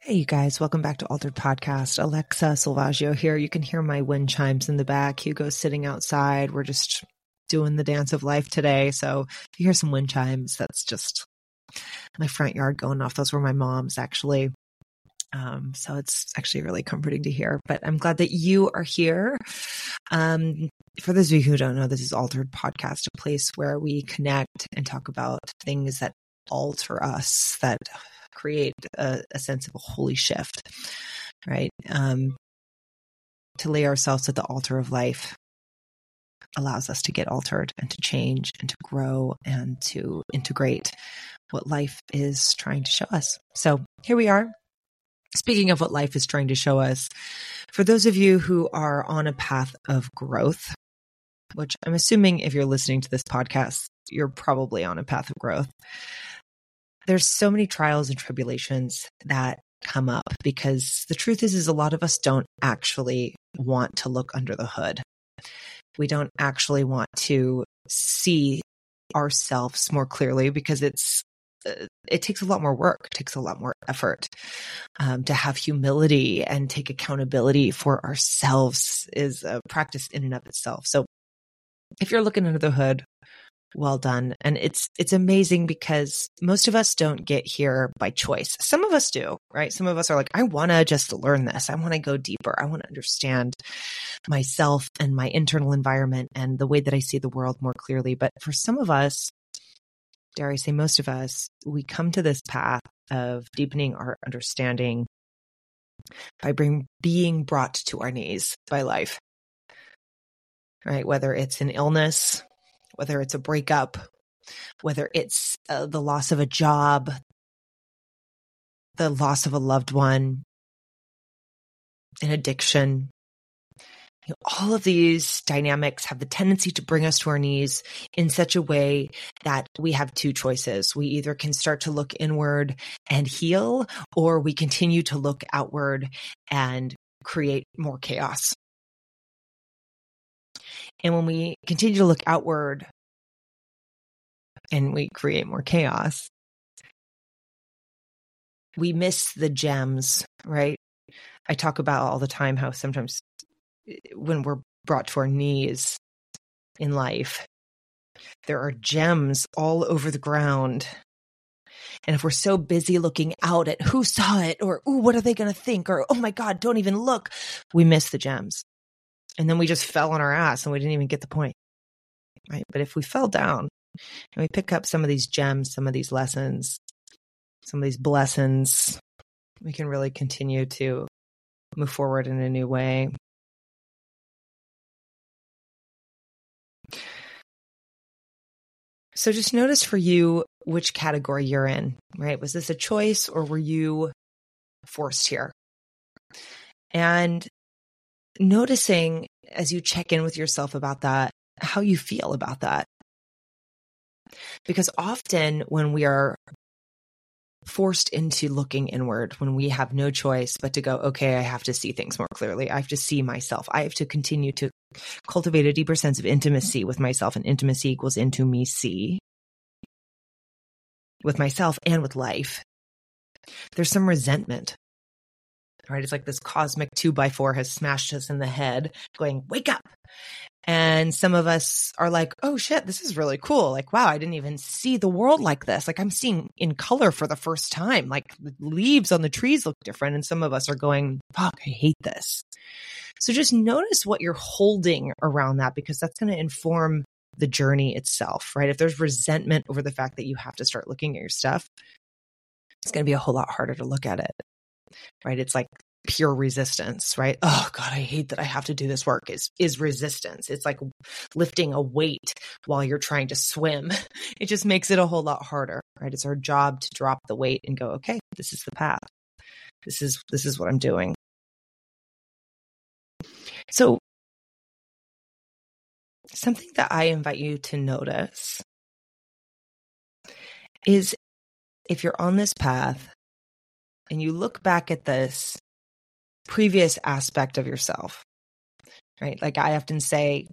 Hey, you guys, welcome back to Altered Podcast. Alexa Salvaggio here. You can hear my wind chimes in the back. Hugo's sitting outside. We're just doing the dance of life today. So if you hear some wind chimes, that's just my front yard going off. Those were my mom's actually. Um, so it's actually really comforting to hear, but I'm glad that you are here. Um, for those of you who don't know, this is Altered Podcast, a place where we connect and talk about things that alter us, that create a, a sense of a holy shift, right? Um, to lay ourselves at the altar of life allows us to get altered and to change and to grow and to integrate what life is trying to show us. So here we are. Speaking of what life is trying to show us, for those of you who are on a path of growth, which I'm assuming if you're listening to this podcast, you're probably on a path of growth there's so many trials and tribulations that come up because the truth is is a lot of us don't actually want to look under the hood. We don't actually want to see ourselves more clearly because it's uh, it takes a lot more work, it takes a lot more effort um, to have humility and take accountability for ourselves is a practice in and of itself. So if you're looking under the hood well done. And it's, it's amazing because most of us don't get here by choice. Some of us do, right? Some of us are like, I want to just learn this. I want to go deeper. I want to understand myself and my internal environment and the way that I see the world more clearly. But for some of us, dare I say most of us, we come to this path of deepening our understanding by bring, being brought to our knees by life, right? Whether it's an illness, whether it's a breakup, whether it's uh, the loss of a job, the loss of a loved one, an addiction. You know, all of these dynamics have the tendency to bring us to our knees in such a way that we have two choices. We either can start to look inward and heal, or we continue to look outward and create more chaos. And when we continue to look outward and we create more chaos, we miss the gems, right? I talk about all the time how sometimes eh, when we're brought to our knees in life, there are gems all over the ground. And if we're so busy looking out at who saw it or, ooh, what are they going to think? Or, oh my God, don't even look, we miss the gems. And then we just fell on our ass and we didn't even get the point. Right. But if we fell down and we pick up some of these gems, some of these lessons, some of these blessings, we can really continue to move forward in a new way. So just notice for you which category you're in, right? Was this a choice or were you forced here? And noticing as you check in with yourself about that, how you feel about that. Because often when we are forced into looking inward, when we have no choice but to go, okay, I have to see things more clearly. I have to see myself. I have to continue to cultivate a deeper sense of intimacy with myself, and intimacy equals into me see with myself and with life. There's some resentment right? It's like this cosmic two by four has smashed us in the head, going, wake up. And some of us are like, oh shit, this is really cool. Like, wow, I didn't even see the world like this. Like, I'm seeing in color for the first time. Like, the leaves on the trees look different. And some of us are going, fuck, I hate this. So just notice what you're holding around that because that's going to inform the journey itself, right? If there's resentment over the fact that you have to start looking at your stuff, it's going to be a whole lot harder to look at it right? It's like pure resistance, right? Oh God, I hate that I have to do this work is, is resistance. It's like lifting a weight while you're trying to swim. It just makes it a whole lot harder, right? It's our job to drop the weight and go, okay, this is the path. This is, this is what I'm doing. So something that I invite you to notice is if you're on this path and you look back at this previous aspect of yourself, right? Like I often say,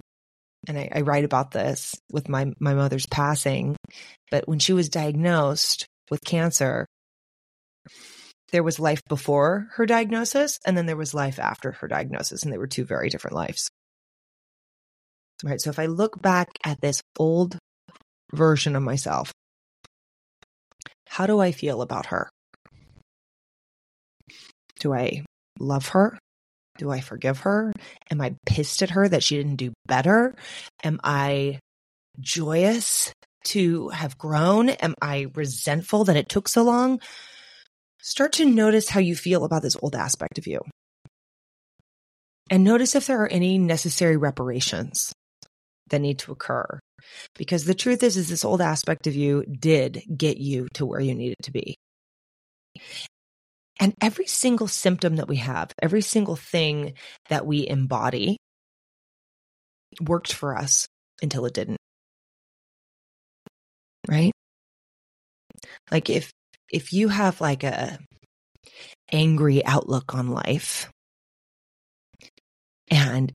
and I, I write about this with my, my mother's passing, but when she was diagnosed with cancer, there was life before her diagnosis and then there was life after her diagnosis, and they were two very different lives. Right. So if I look back at this old version of myself, how do I feel about her? Do I love her? Do I forgive her? Am I pissed at her that she didn't do better? Am I joyous to have grown? Am I resentful that it took so long? Start to notice how you feel about this old aspect of you. And notice if there are any necessary reparations that need to occur. Because the truth is, is this old aspect of you did get you to where you needed to be. And every single symptom that we have, every single thing that we embody worked for us until it didn't. Right? Like if if you have like a angry outlook on life and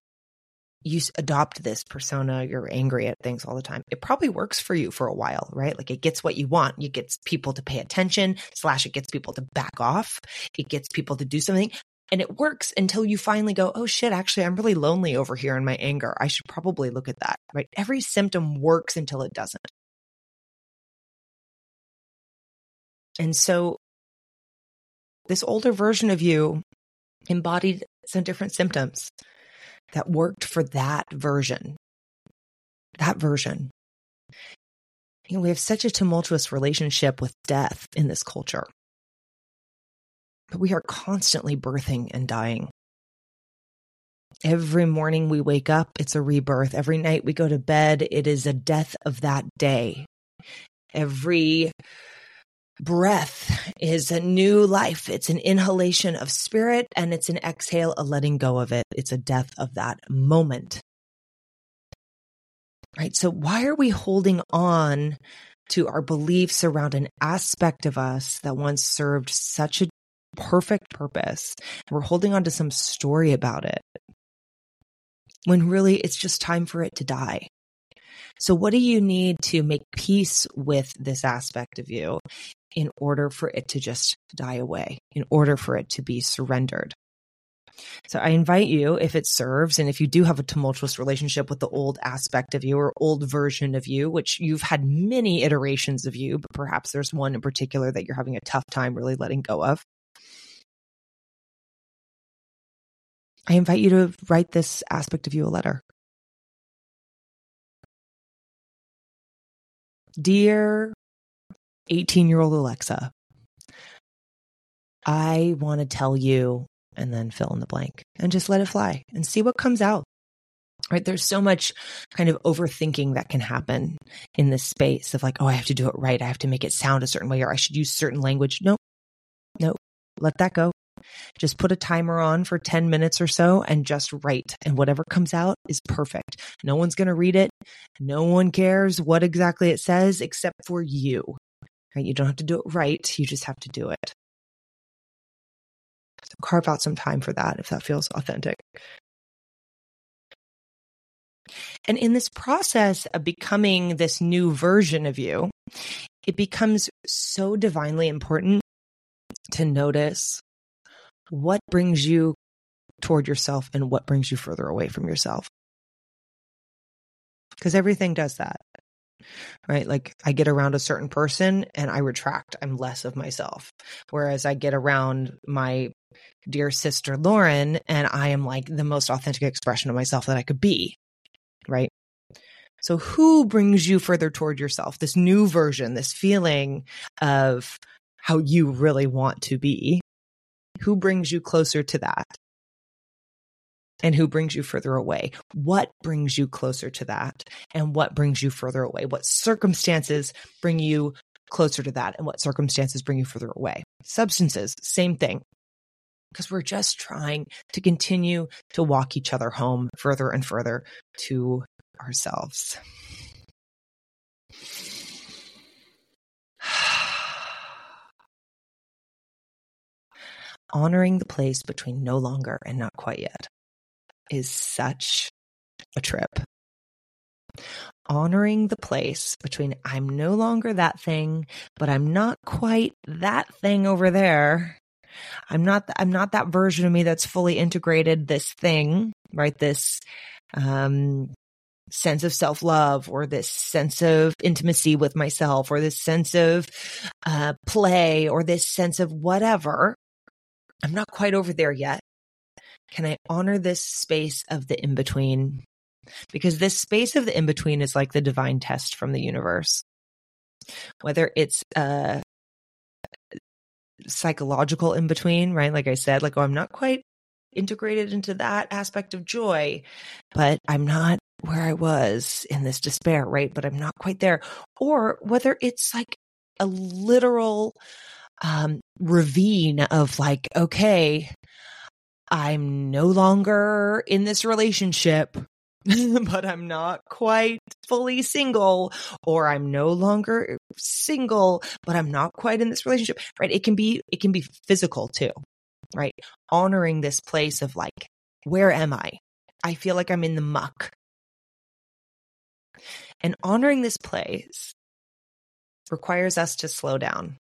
you adopt this persona, you're angry at things all the time. It probably works for you for a while, right? Like it gets what you want. It gets people to pay attention, slash, it gets people to back off. It gets people to do something. And it works until you finally go, oh shit, actually, I'm really lonely over here in my anger. I should probably look at that, right? Every symptom works until it doesn't. And so this older version of you embodied some different symptoms that worked for that version. That version. You know, we have such a tumultuous relationship with death in this culture. But we are constantly birthing and dying. Every morning we wake up, it's a rebirth. Every night we go to bed, it is a death of that day. Every breath is a new life. It's an inhalation of spirit and it's an exhale, a letting go of it. It's a death of that moment. Right. So why are we holding on to our beliefs around an aspect of us that once served such a perfect purpose? We're holding on to some story about it when really it's just time for it to die. So, what do you need to make peace with this aspect of you in order for it to just die away, in order for it to be surrendered. So I invite you, if it serves, and if you do have a tumultuous relationship with the old aspect of you or old version of you, which you've had many iterations of you, but perhaps there's one in particular that you're having a tough time really letting go of. I invite you to write this aspect of you a letter. Dear 18 year old Alexa, I want to tell you, and then fill in the blank and just let it fly and see what comes out. Right. There's so much kind of overthinking that can happen in this space of like, oh, I have to do it right. I have to make it sound a certain way or I should use certain language. Nope. Nope. Let that go. Just put a timer on for 10 minutes or so and just write. And whatever comes out is perfect. No one's going to read it. No one cares what exactly it says except for you. Right? You don't have to do it right. You just have to do it. So carve out some time for that if that feels authentic. And in this process of becoming this new version of you, it becomes so divinely important to notice what brings you toward yourself and what brings you further away from yourself. Because everything does that right? Like I get around a certain person and I retract. I'm less of myself. Whereas I get around my dear sister Lauren and I am like the most authentic expression of myself that I could be, right? So who brings you further toward yourself? This new version, this feeling of how you really want to be. Who brings you closer to that? And who brings you further away? What brings you closer to that? And what brings you further away? What circumstances bring you closer to that? And what circumstances bring you further away? Substances, same thing. Because we're just trying to continue to walk each other home further and further to ourselves. Honoring the place between no longer and not quite yet is such a trip. Honoring the place between I'm no longer that thing, but I'm not quite that thing over there. I'm not, I'm not that version of me that's fully integrated this thing, right? This, um, sense of self love or this sense of intimacy with myself or this sense of uh, play or this sense of whatever. I'm not quite over there yet. Can I honor this space of the in between? Because this space of the in between is like the divine test from the universe. Whether it's a psychological in between, right? Like I said, like, oh, I'm not quite integrated into that aspect of joy, but I'm not where I was in this despair, right? But I'm not quite there. Or whether it's like a literal um, ravine of like, okay, I'm no longer in this relationship, but I'm not quite fully single, or I'm no longer single, but I'm not quite in this relationship, right? It can be, it can be physical too, right? Honoring this place of like, where am I? I feel like I'm in the muck. And honoring this place requires us to slow down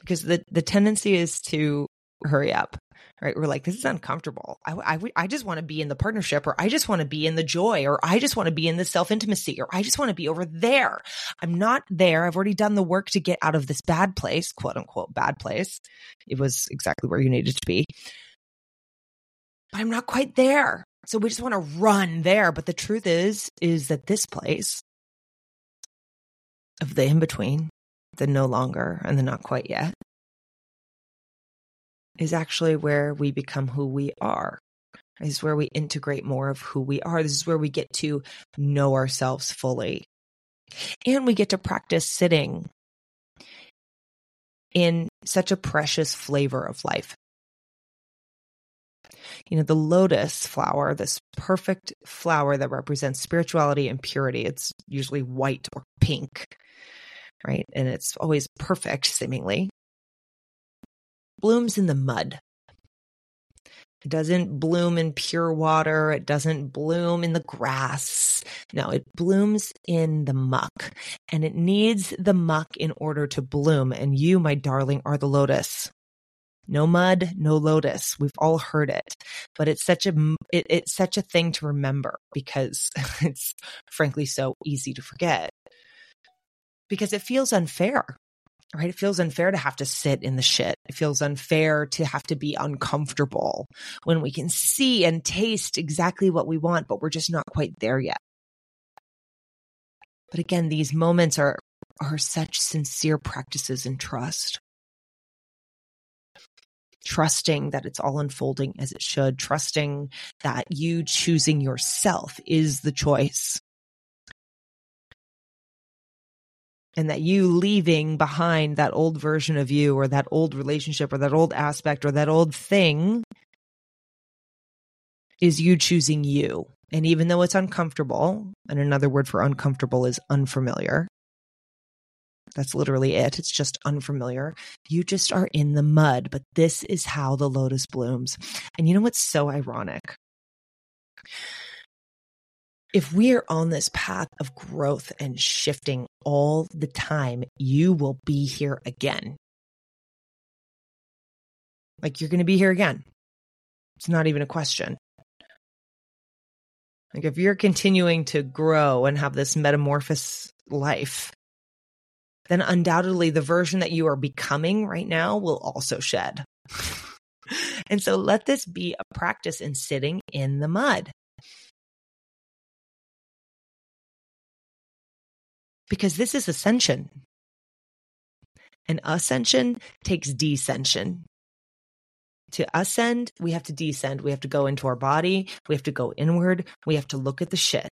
because the, the tendency is to hurry up right? We're like this is uncomfortable. I i, I just want to be in the partnership or i just want to be in the joy or i just want to be in the self intimacy or i just want to be over there. I'm not there. I've already done the work to get out of this bad place quote unquote bad place. It was exactly where you needed to be. But i'm not quite there. So we just want to run there. But the truth is is that this place of the in between the no longer and the not quite yet is actually where we become who we are. Is where we integrate more of who we are. This is where we get to know ourselves fully. And we get to practice sitting in such a precious flavor of life. You know, the lotus flower, this perfect flower that represents spirituality and purity, it's usually white or pink, right? And it's always perfect, seemingly blooms in the mud. It doesn't bloom in pure water. It doesn't bloom in the grass. No, it blooms in the muck and it needs the muck in order to bloom. And you, my darling, are the lotus. No mud, no lotus. We've all heard it, but it's such a, it, it's such a thing to remember because it's frankly so easy to forget because it feels unfair right? It feels unfair to have to sit in the shit. It feels unfair to have to be uncomfortable when we can see and taste exactly what we want, but we're just not quite there yet. But again, these moments are, are such sincere practices in trust. Trusting that it's all unfolding as it should, trusting that you choosing yourself is the choice and that you leaving behind that old version of you or that old relationship or that old aspect or that old thing is you choosing you. And even though it's uncomfortable, and another word for uncomfortable is unfamiliar. That's literally it. It's just unfamiliar. You just are in the mud, but this is how the lotus blooms. And you know what's so ironic? If we are on this path of growth and shifting all the time, you will be here again. Like you're going to be here again. It's not even a question. Like if you're continuing to grow and have this metamorphosis life, then undoubtedly the version that you are becoming right now will also shed. and so let this be a practice in sitting in the mud. Because this is ascension. And ascension takes descension. To ascend, we have to descend. We have to go into our body. We have to go inward. We have to look at the shit.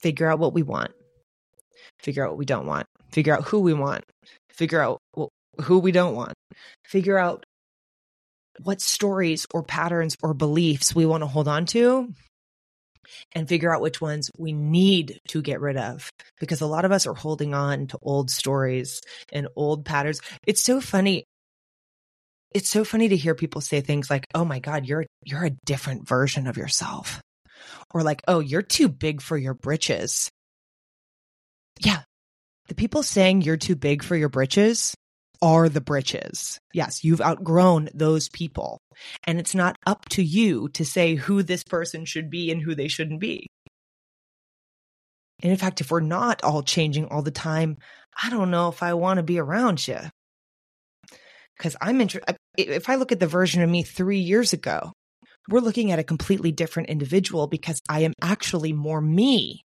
Figure out what we want. Figure out what we don't want. Figure out who we want. Figure out who we don't want. Figure out what stories or patterns or beliefs we want to hold on to and figure out which ones we need to get rid of because a lot of us are holding on to old stories and old patterns. It's so funny. It's so funny to hear people say things like, "Oh my god, you're you're a different version of yourself." Or like, "Oh, you're too big for your britches." Yeah. The people saying you're too big for your britches are the britches. Yes, you've outgrown those people. And it's not up to you to say who this person should be and who they shouldn't be. And in fact, if we're not all changing all the time, I don't know if I want to be around you. Because I'm interested. If I look at the version of me three years ago, we're looking at a completely different individual because I am actually more me.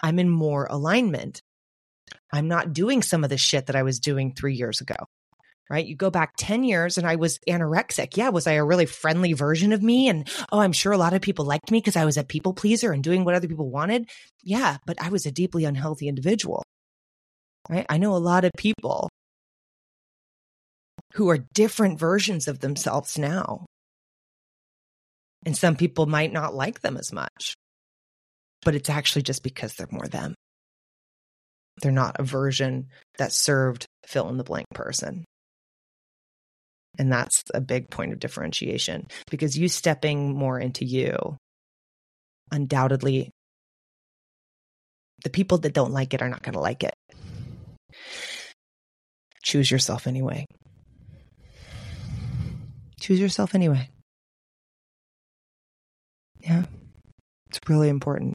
I'm in more alignment. I'm not doing some of the shit that I was doing three years ago. Right. You go back 10 years and I was anorexic. Yeah. Was I a really friendly version of me? And oh, I'm sure a lot of people liked me because I was a people pleaser and doing what other people wanted. Yeah. But I was a deeply unhealthy individual. Right. I know a lot of people who are different versions of themselves now. And some people might not like them as much, but it's actually just because they're more them. They're not a version that served fill in the blank person. And that's a big point of differentiation because you stepping more into you, undoubtedly, the people that don't like it are not going to like it. Choose yourself anyway. Choose yourself anyway. Yeah, it's really important.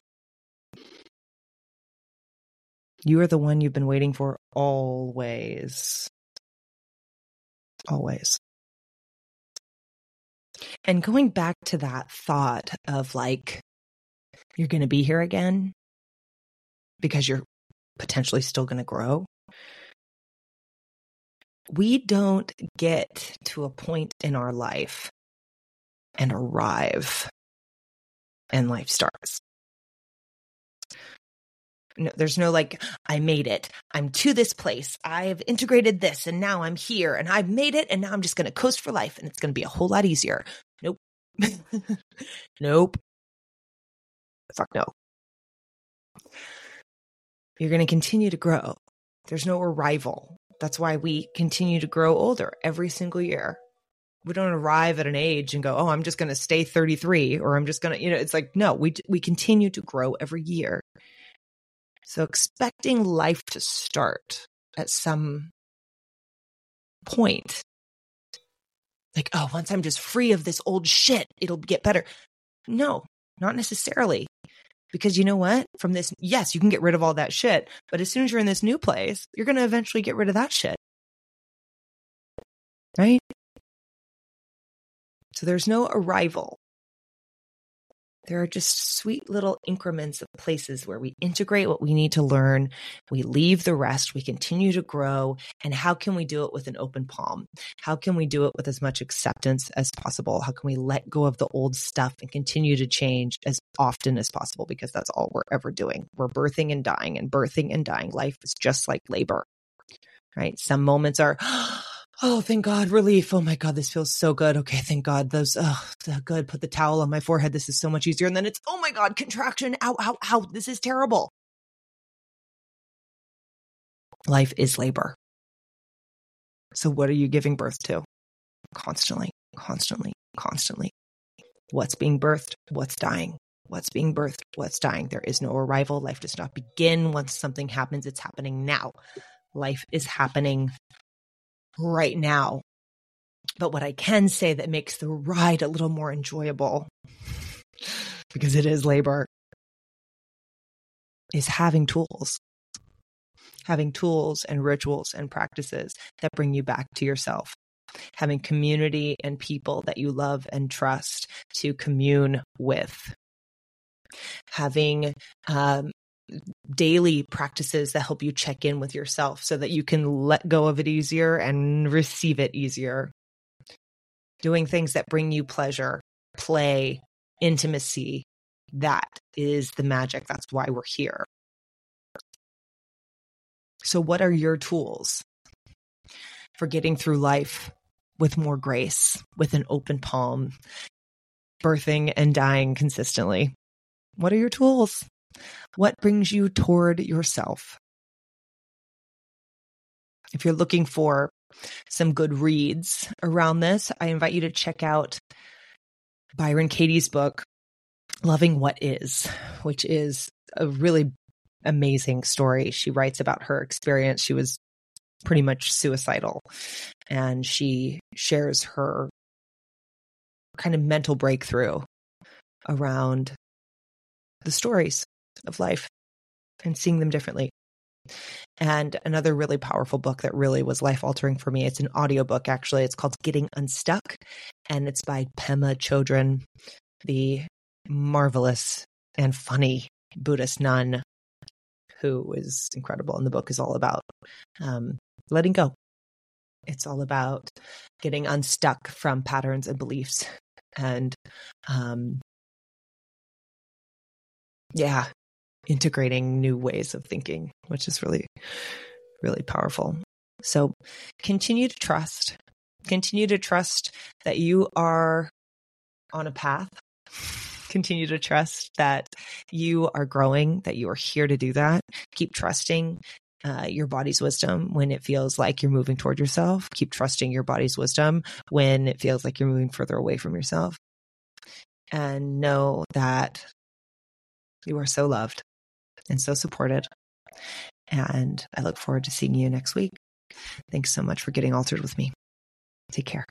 You are the one you've been waiting for always. Always. And going back to that thought of like, you're going to be here again because you're potentially still going to grow. We don't get to a point in our life and arrive and life starts no, there's no like, I made it. I'm to this place. I've integrated this and now I'm here and I've made it and now I'm just going to coast for life and it's going to be a whole lot easier. Nope. nope. Fuck no. You're going to continue to grow. There's no arrival. That's why we continue to grow older every single year. We don't arrive at an age and go, "Oh, I'm just going to stay 33 or I'm just going to, you know, it's like no, we we continue to grow every year. So expecting life to start at some point. Like, oh, once I'm just free of this old shit, it'll get better. No, not necessarily. Because you know what? From this, yes, you can get rid of all that shit. But as soon as you're in this new place, you're going to eventually get rid of that shit. Right? So there's no arrival. There are just sweet little increments of places where we integrate what we need to learn, we leave the rest, we continue to grow. And how can we do it with an open palm? How can we do it with as much acceptance as possible? How can we let go of the old stuff and continue to change as often as possible? Because that's all we're ever doing. We're birthing and dying, and birthing and dying. Life is just like labor, right? Some moments are, oh, Oh, thank God, relief. Oh my God, this feels so good. Okay, thank God. Those, oh, good. Put the towel on my forehead. This is so much easier. And then it's, oh my God, contraction. Ow, ow, ow. This is terrible. Life is labor. So, what are you giving birth to? Constantly, constantly, constantly. What's being birthed? What's dying? What's being birthed? What's dying? There is no arrival. Life does not begin once something happens. It's happening now. Life is happening right now. But what I can say that makes the ride a little more enjoyable, because it is labor, is having tools. Having tools and rituals and practices that bring you back to yourself. Having community and people that you love and trust to commune with. Having um, daily practices that help you check in with yourself so that you can let go of it easier and receive it easier. Doing things that bring you pleasure, play, intimacy. That is the magic. That's why we're here. So, what are your tools for getting through life with more grace, with an open palm, birthing and dying consistently? What are your tools? What brings you toward yourself? If you're looking for some good reads around this, I invite you to check out Byron Katie's book, Loving What Is, which is a really amazing story. She writes about her experience. She was pretty much suicidal. And she shares her kind of mental breakthrough around the stories of life and seeing them differently. And another really powerful book that really was life altering for me. It's an audiobook, actually. It's called Getting Unstuck, and it's by Pema Chodron, the marvelous and funny Buddhist nun who is incredible. And the book is all about um, letting go. It's all about getting unstuck from patterns and beliefs and, um, yeah, integrating new ways of thinking, which is really, really powerful. So continue to trust, continue to trust that you are on a path. Continue to trust that you are growing, that you are here to do that. Keep trusting uh, your body's wisdom when it feels like you're moving toward yourself. Keep trusting your body's wisdom when it feels like you're moving further away from yourself. And know that you are so loved and so supported. And I look forward to seeing you next week. Thanks so much for getting altered with me. Take care.